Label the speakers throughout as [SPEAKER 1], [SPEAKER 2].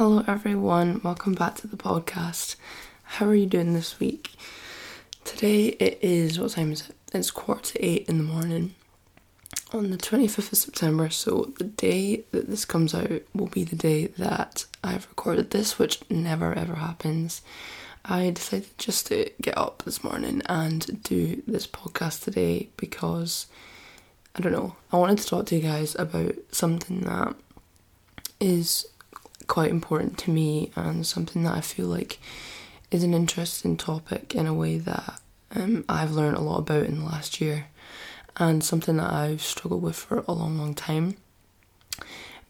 [SPEAKER 1] Hello, everyone. Welcome back to the podcast. How are you doing this week? Today it is, what time is it? It's quarter to eight in the morning on the 25th of September. So, the day that this comes out will be the day that I've recorded this, which never ever happens. I decided just to get up this morning and do this podcast today because I don't know, I wanted to talk to you guys about something that is quite important to me and something that I feel like is an interesting topic in a way that um, I've learned a lot about in the last year and something that I've struggled with for a long, long time.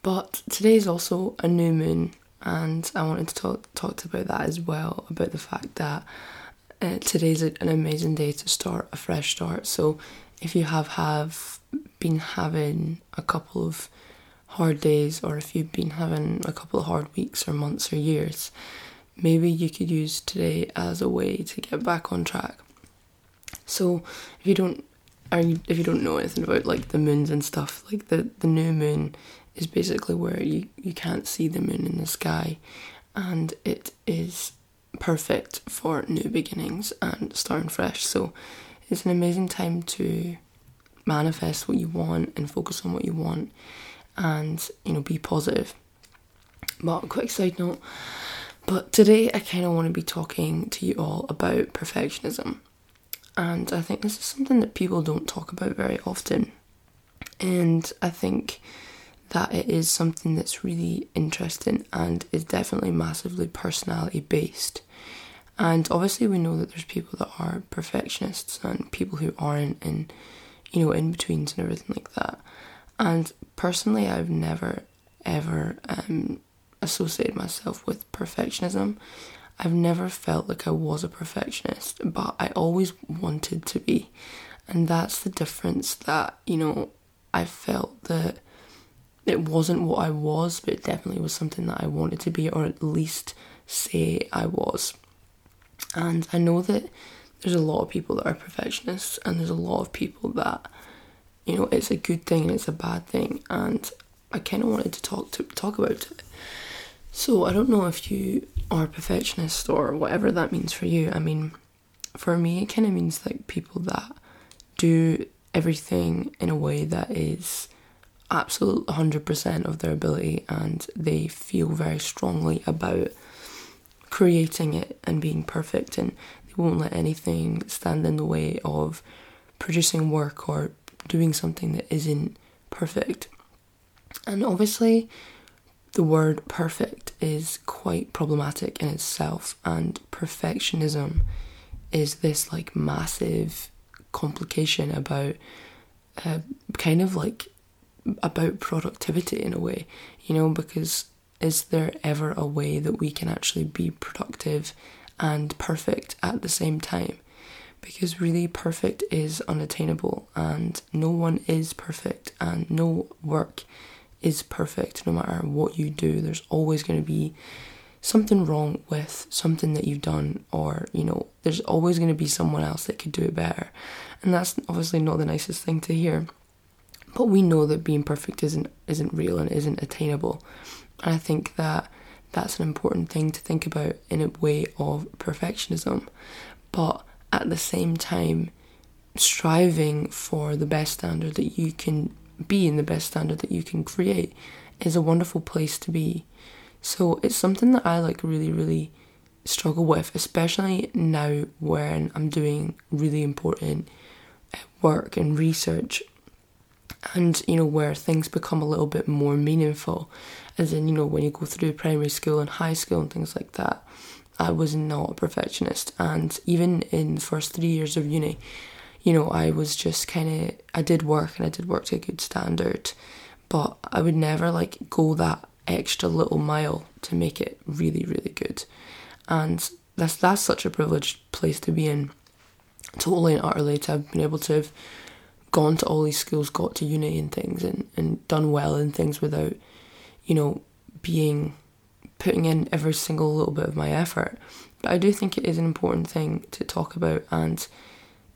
[SPEAKER 1] But today is also a new moon, and I wanted to talk talk about that as well about the fact that uh, today's an amazing day to start a fresh start. So if you have have been having a couple of hard days or if you've been having a couple of hard weeks or months or years, maybe you could use today as a way to get back on track. So if you don't if you don't know anything about like the moons and stuff, like the, the new moon is basically where you, you can't see the moon in the sky and it is perfect for new beginnings and starting fresh. So it's an amazing time to manifest what you want and focus on what you want and you know be positive. But quick side note, but today I kind of want to be talking to you all about perfectionism. And I think this is something that people don't talk about very often. And I think that it is something that's really interesting and is definitely massively personality based. And obviously, we know that there's people that are perfectionists and people who aren't, and you know, in betweens and everything like that. And personally, I've never ever um, associated myself with perfectionism. I've never felt like I was a perfectionist, but I always wanted to be. And that's the difference that, you know, I felt that it wasn't what I was, but it definitely was something that I wanted to be, or at least say I was. And I know that there's a lot of people that are perfectionists, and there's a lot of people that you know it's a good thing and it's a bad thing and I kind of wanted to talk to talk about it. So I don't know if you are a perfectionist or whatever that means for you. I mean, for me, it kind of means like people that do everything in a way that is absolute 100% of their ability and they feel very strongly about creating it and being perfect and they won't let anything stand in the way of producing work or doing something that isn't perfect. And obviously, the word perfect is quite problematic in itself, and perfectionism is this like massive complication about uh, kind of like about productivity in a way, you know, because is there ever a way that we can actually be productive and perfect at the same time? Because really perfect is unattainable and no one is perfect and no work is perfect no matter what you do. There's always going to be something wrong with something that you've done or you know there's always going to be someone else that could do it better. And that's obviously not the nicest thing to hear but we know that being perfect isn't isn't real and isn't attainable. And i think that that's an important thing to think about in a way of perfectionism. But at the same time striving for the best standard that you can be and the best standard that you can create is a wonderful place to be. So it's something that I like really, really struggle with, especially now when I'm doing really important uh, work and research and you know where things become a little bit more meaningful as in you know when you go through primary school and high school and things like that I was not a perfectionist. And even in the first three years of uni, you know, I was just kind of, I did work and I did work to a good standard, but I would never like go that extra little mile to make it really, really good. And that's, that's such a privileged place to be in, totally and utterly, to have been able to have gone to all these schools, got to uni and things, and, and done well in things without, you know, being putting in every single little bit of my effort. But I do think it is an important thing to talk about and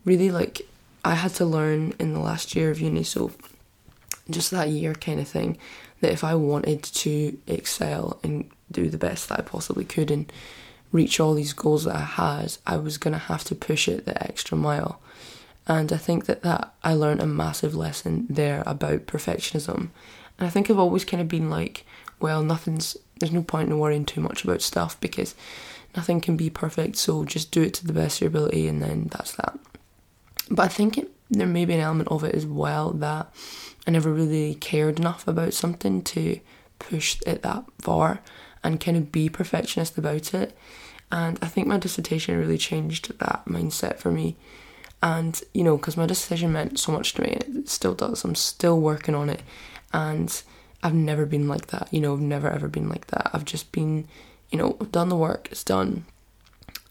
[SPEAKER 1] really like I had to learn in the last year of uni, so just that year kind of thing, that if I wanted to excel and do the best that I possibly could and reach all these goals that I had, I was going to have to push it the extra mile. And I think that, that I learned a massive lesson there about perfectionism. And I think I've always kind of been like, well, nothing's, there's no point in worrying too much about stuff because nothing can be perfect, so just do it to the best of your ability and then that's that. But I think it, there may be an element of it as well that I never really cared enough about something to push it that far and kind of be perfectionist about it. And I think my dissertation really changed that mindset for me. And, you know, because my dissertation meant so much to me, and it still does. I'm still working on it. And I've never been like that. You know, I've never ever been like that. I've just been, you know, done the work, it's done.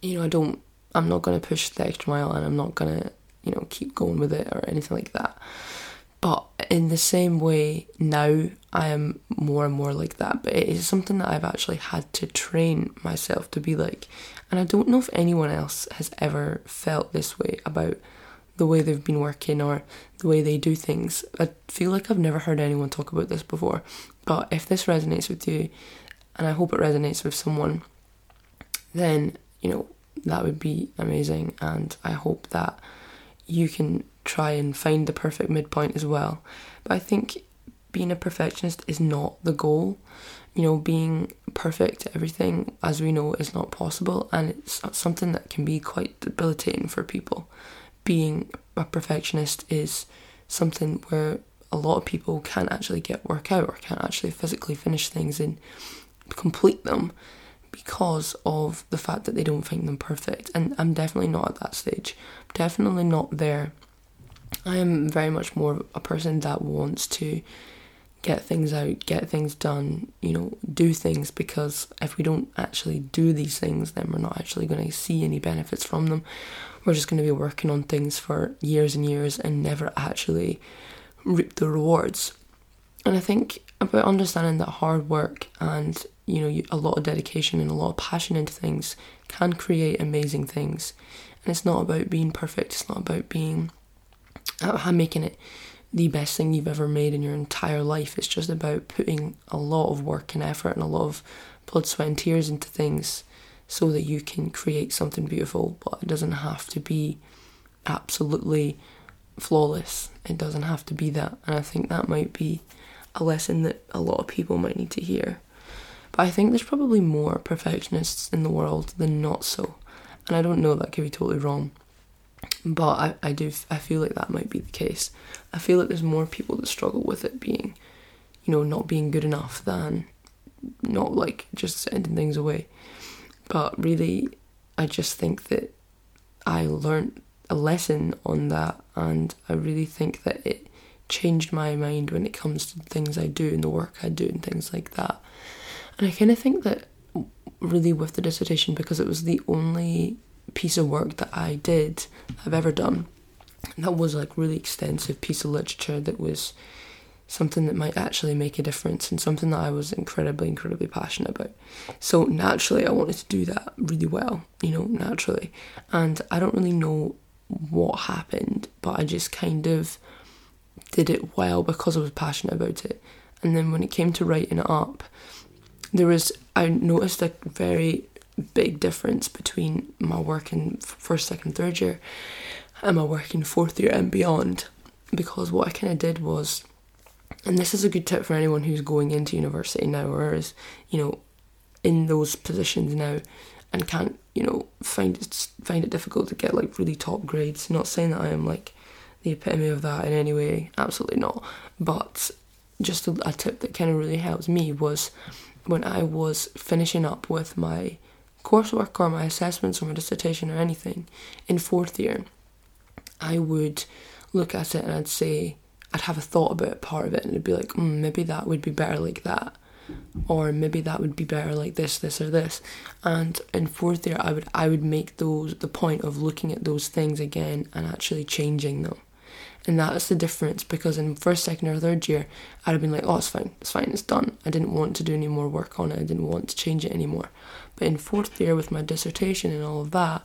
[SPEAKER 1] You know, I don't, I'm not going to push the extra mile and I'm not going to, you know, keep going with it or anything like that. But in the same way, now I am more and more like that. But it is something that I've actually had to train myself to be like. And I don't know if anyone else has ever felt this way about the way they've been working or the way they do things. I feel like I've never heard anyone talk about this before. But if this resonates with you, and I hope it resonates with someone, then, you know, that would be amazing. And I hope that you can try and find the perfect midpoint as well. But I think being a perfectionist is not the goal. You know, being perfect at everything, as we know, is not possible, and it's something that can be quite debilitating for people. Being a perfectionist is something where a lot of people can't actually get work out or can't actually physically finish things and complete them because of the fact that they don't find them perfect. And I'm definitely not at that stage. definitely not there I am very much more a person that wants to get things out, get things done, you know, do things because if we don't actually do these things, then we're not actually going to see any benefits from them. We're just going to be working on things for years and years and never actually reap the rewards. And I think about understanding that hard work and you know a lot of dedication and a lot of passion into things can create amazing things. And it's not about being perfect. It's not about being uh, I'm making it the best thing you've ever made in your entire life. It's just about putting a lot of work and effort and a lot of blood, sweat, and tears into things so that you can create something beautiful. But it doesn't have to be absolutely flawless. It doesn't have to be that. And I think that might be a lesson that a lot of people might need to hear. But I think there's probably more perfectionists in the world than not so. And I don't know, that could be totally wrong. But I, I do I feel like that might be the case. I feel like there's more people that struggle with it being, you know, not being good enough than not like just sending things away. But really, I just think that I learned a lesson on that, and I really think that it changed my mind when it comes to things I do and the work I do and things like that. And I kind of think that really with the dissertation because it was the only piece of work that I did I've ever done. That was like really extensive piece of literature that was something that might actually make a difference and something that I was incredibly, incredibly passionate about. So naturally I wanted to do that really well, you know, naturally. And I don't really know what happened, but I just kind of did it well because I was passionate about it. And then when it came to writing it up, there was I noticed a very big difference between my work in first, second, third year and my work in fourth year and beyond. Because what I kind of did was, and this is a good tip for anyone who's going into university now or is, you know, in those positions now and can't, you know, find it find it difficult to get like really top grades. Not saying that I am like the epitome of that in any way, absolutely not. But just a, a tip that kind of really helped me was when I was finishing up with my coursework or my assessments or my dissertation or anything in fourth year, I would look at it and I'd say, I'd have a thought about part of it and it'd be like, mm, maybe that would be better like that. Or maybe that would be better like this, this, or this. And in fourth year, I would I would make those the point of looking at those things again and actually changing them. And that's the difference because in first, second, or third year, I'd have been like, oh, it's fine, it's fine, it's done. I didn't want to do any more work on it, I didn't want to change it anymore. But in fourth year, with my dissertation and all of that,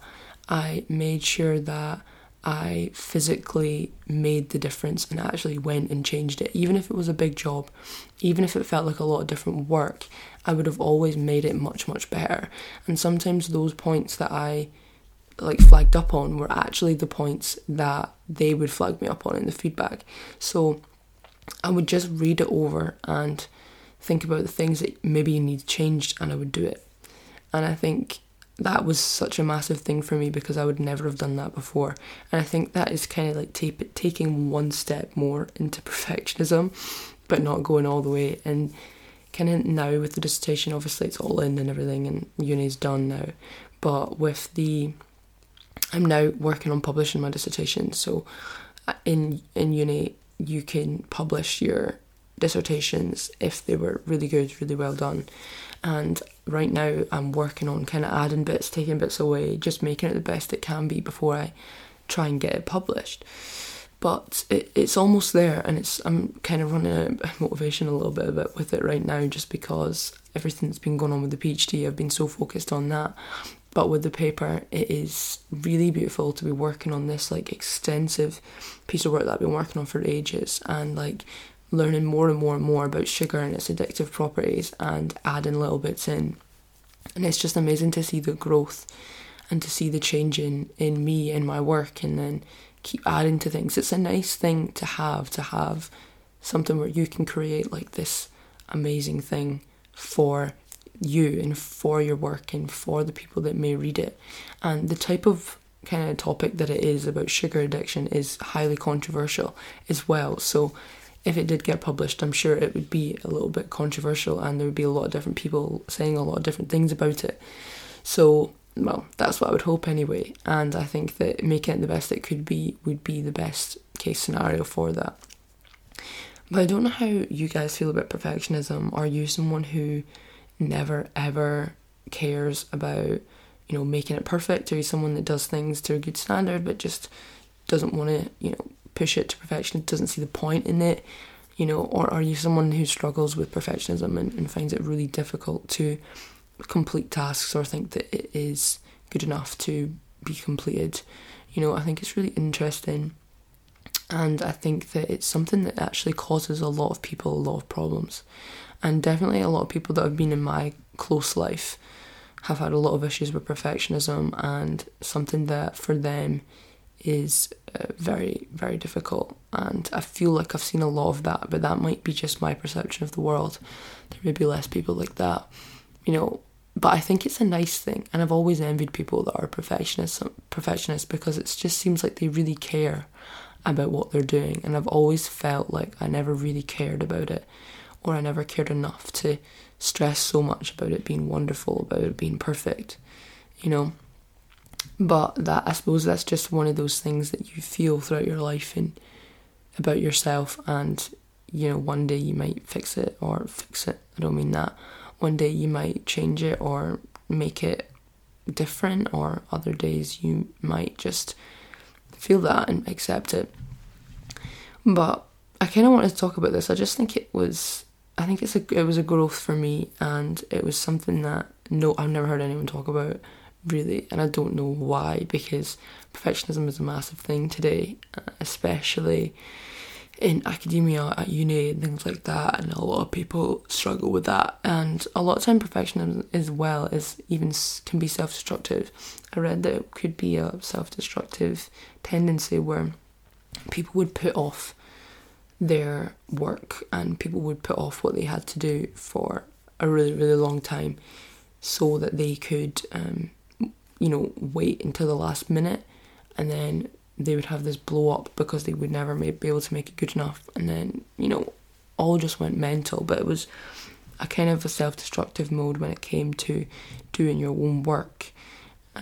[SPEAKER 1] I made sure that I physically made the difference and actually went and changed it. Even if it was a big job, even if it felt like a lot of different work, I would have always made it much, much better. And sometimes those points that I like flagged up on were actually the points that they would flag me up on in the feedback. So I would just read it over and think about the things that maybe you need changed and I would do it. And I think that was such a massive thing for me because I would never have done that before. And I think that is kind of like take, taking one step more into perfectionism, but not going all the way. And kind of now with the dissertation, obviously it's all in and everything, and uni's done now. But with the, I'm now working on publishing my dissertation. So uh, in in uni, you can publish your dissertations if they were really good, really well done. And right now I'm working on kind of adding bits, taking bits away, just making it the best it can be before I try and get it published. But it, it's almost there, and it's I'm kind of running out of motivation a little bit, a bit with it right now, just because everything that's been going on with the PhD, I've been so focused on that. But with the paper, it is really beautiful to be working on this like extensive piece of work that I've been working on for ages, and like learning more and more and more about sugar and its addictive properties and adding little bits in. And it's just amazing to see the growth and to see the change in, in me and my work and then keep adding to things. It's a nice thing to have, to have something where you can create like this amazing thing for you and for your work and for the people that may read it. And the type of kind of topic that it is about sugar addiction is highly controversial as well. So if it did get published, I'm sure it would be a little bit controversial and there would be a lot of different people saying a lot of different things about it. So, well, that's what I would hope anyway. And I think that making it the best it could be would be the best case scenario for that. But I don't know how you guys feel about perfectionism. Are you someone who never ever cares about, you know, making it perfect? Are you someone that does things to a good standard but just doesn't want to, you know, push it to perfection, doesn't see the point in it, you know, or are you someone who struggles with perfectionism and, and finds it really difficult to complete tasks or think that it is good enough to be completed? You know, I think it's really interesting. And I think that it's something that actually causes a lot of people a lot of problems. And definitely a lot of people that have been in my close life have had a lot of issues with perfectionism and something that for them is uh, very, very difficult. And I feel like I've seen a lot of that, but that might be just my perception of the world. There may be less people like that, you know. But I think it's a nice thing, and I've always envied people that are perfectionists, perfectionists because it just seems like they really care about what they're doing. And I've always felt like I never really cared about it, or I never cared enough to stress so much about it being wonderful, about it being perfect, you know. But that I suppose that's just one of those things that you feel throughout your life and about yourself and you know, one day you might fix it or fix it, I don't mean that. One day you might change it or make it different or other days you might just feel that and accept it. But I kind of wanted to talk about this. I just think it was I think it's a it was a growth for me and it was something that no I've never heard anyone talk about really, and I don't know why because perfectionism is a massive thing today, uh, especially in academia at uni and things like that, and a lot of people struggle with that. And a lot of time, perfectionism as well is even can be self-destructive. I read that it could be a self-destructive tendency where people would put off their work and people would put off what they had to do for a really really long time so that they could um, you know, wait until the last minute and then they would have this blow up because they would never be able to make it good enough. And then, you know, all just went mental. But it was a kind of a self destructive mode when it came to doing your own work.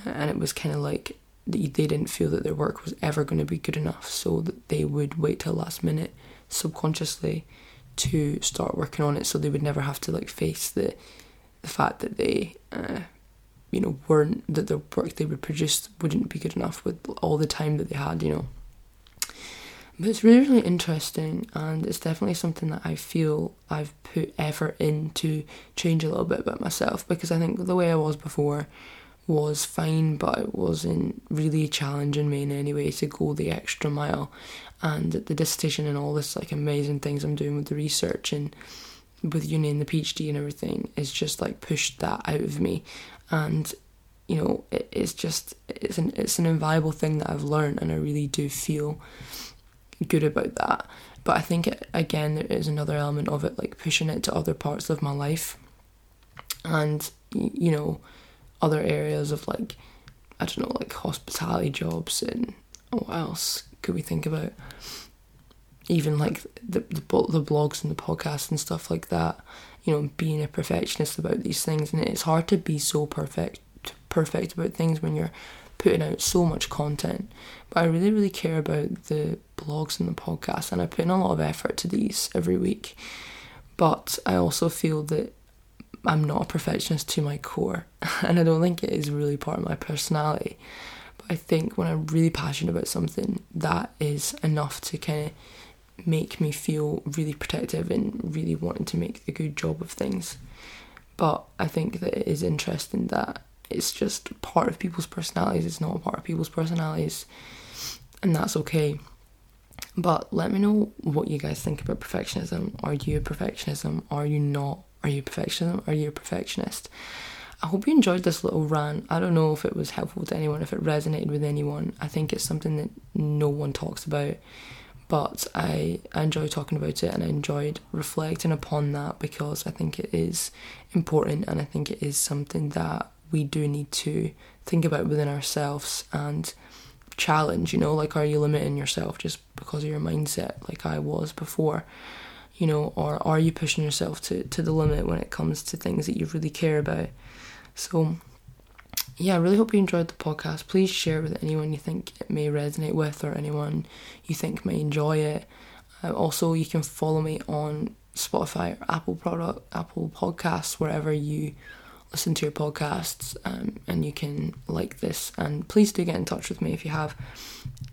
[SPEAKER 1] And it was kind of like they didn't feel that their work was ever going to be good enough, so that they would wait till last minute subconsciously to start working on it so they would never have to like face the the fact that they uh, you know, weren't that the work they would produce wouldn't be good enough with all the time that they had, you know. But it's really, really interesting, and it's definitely something that I feel I've put effort in to change a little bit about myself because I think the way I was before was fine, but it wasn't really challenging me in any way to go the extra mile. And the dissertation and all this like amazing things I'm doing with the research and with uni and the PhD and everything is just like pushed that out of me. And you know, it, it's just it's an it's an invaluable thing that I've learned, and I really do feel good about that. But I think it, again there is another element of it, like pushing it to other parts of my life, and you know, other areas of like I don't know, like hospitality jobs and what else could we think about? Even like the the, the blogs and the podcasts and stuff like that. You know, being a perfectionist about these things, and it's hard to be so perfect perfect about things when you're putting out so much content. But I really, really care about the blogs and the podcast, and I put in a lot of effort to these every week. But I also feel that I'm not a perfectionist to my core, and I don't think it is really part of my personality. But I think when I'm really passionate about something, that is enough to kind of make me feel really protective and really wanting to make the good job of things. But I think that it is interesting that it's just part of people's personalities. It's not a part of people's personalities, and that's okay. But let me know what you guys think about perfectionism. Are you a perfectionism? Are you not? Are you a perfectionism? Are you a perfectionist? I hope you enjoyed this little rant. I don't know if it was helpful to anyone, if it resonated with anyone. I think it's something that no one talks about, but I, I enjoy talking about it and I enjoyed reflecting upon that because I think it is important and I think it is something that we do need to think about within ourselves and challenge, you know, like are you limiting yourself just because of your mindset like I was before? You know, or are you pushing yourself to, to the limit when it comes to things that you really care about? So yeah, I really hope you enjoyed the podcast. Please share with anyone you think it may resonate with or anyone you think may enjoy it. Uh, also, you can follow me on Spotify or Apple product, Apple Podcasts, wherever you listen to your podcasts um, and you can like this. And please do get in touch with me if you have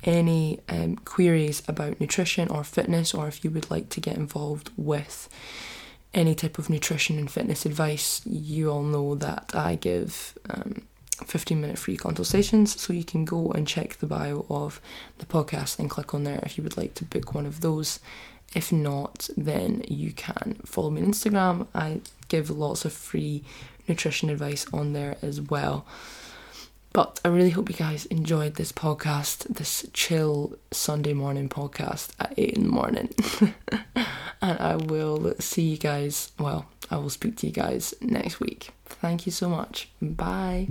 [SPEAKER 1] any um, queries about nutrition or fitness, or if you would like to get involved with any type of nutrition and fitness advice. You all know that I give. Um, 15 minute free consultations so you can go and check the bio of the podcast and click on there if you would like to book one of those if not, then you can follow me on Instagram. I give lots of free nutrition advice on there as well. But I really hope you guys enjoyed this podcast, this chill Sunday morning podcast at 8 in the morning. and I will see you guys, well, I will speak to you guys next week. Thank you so much. Bye.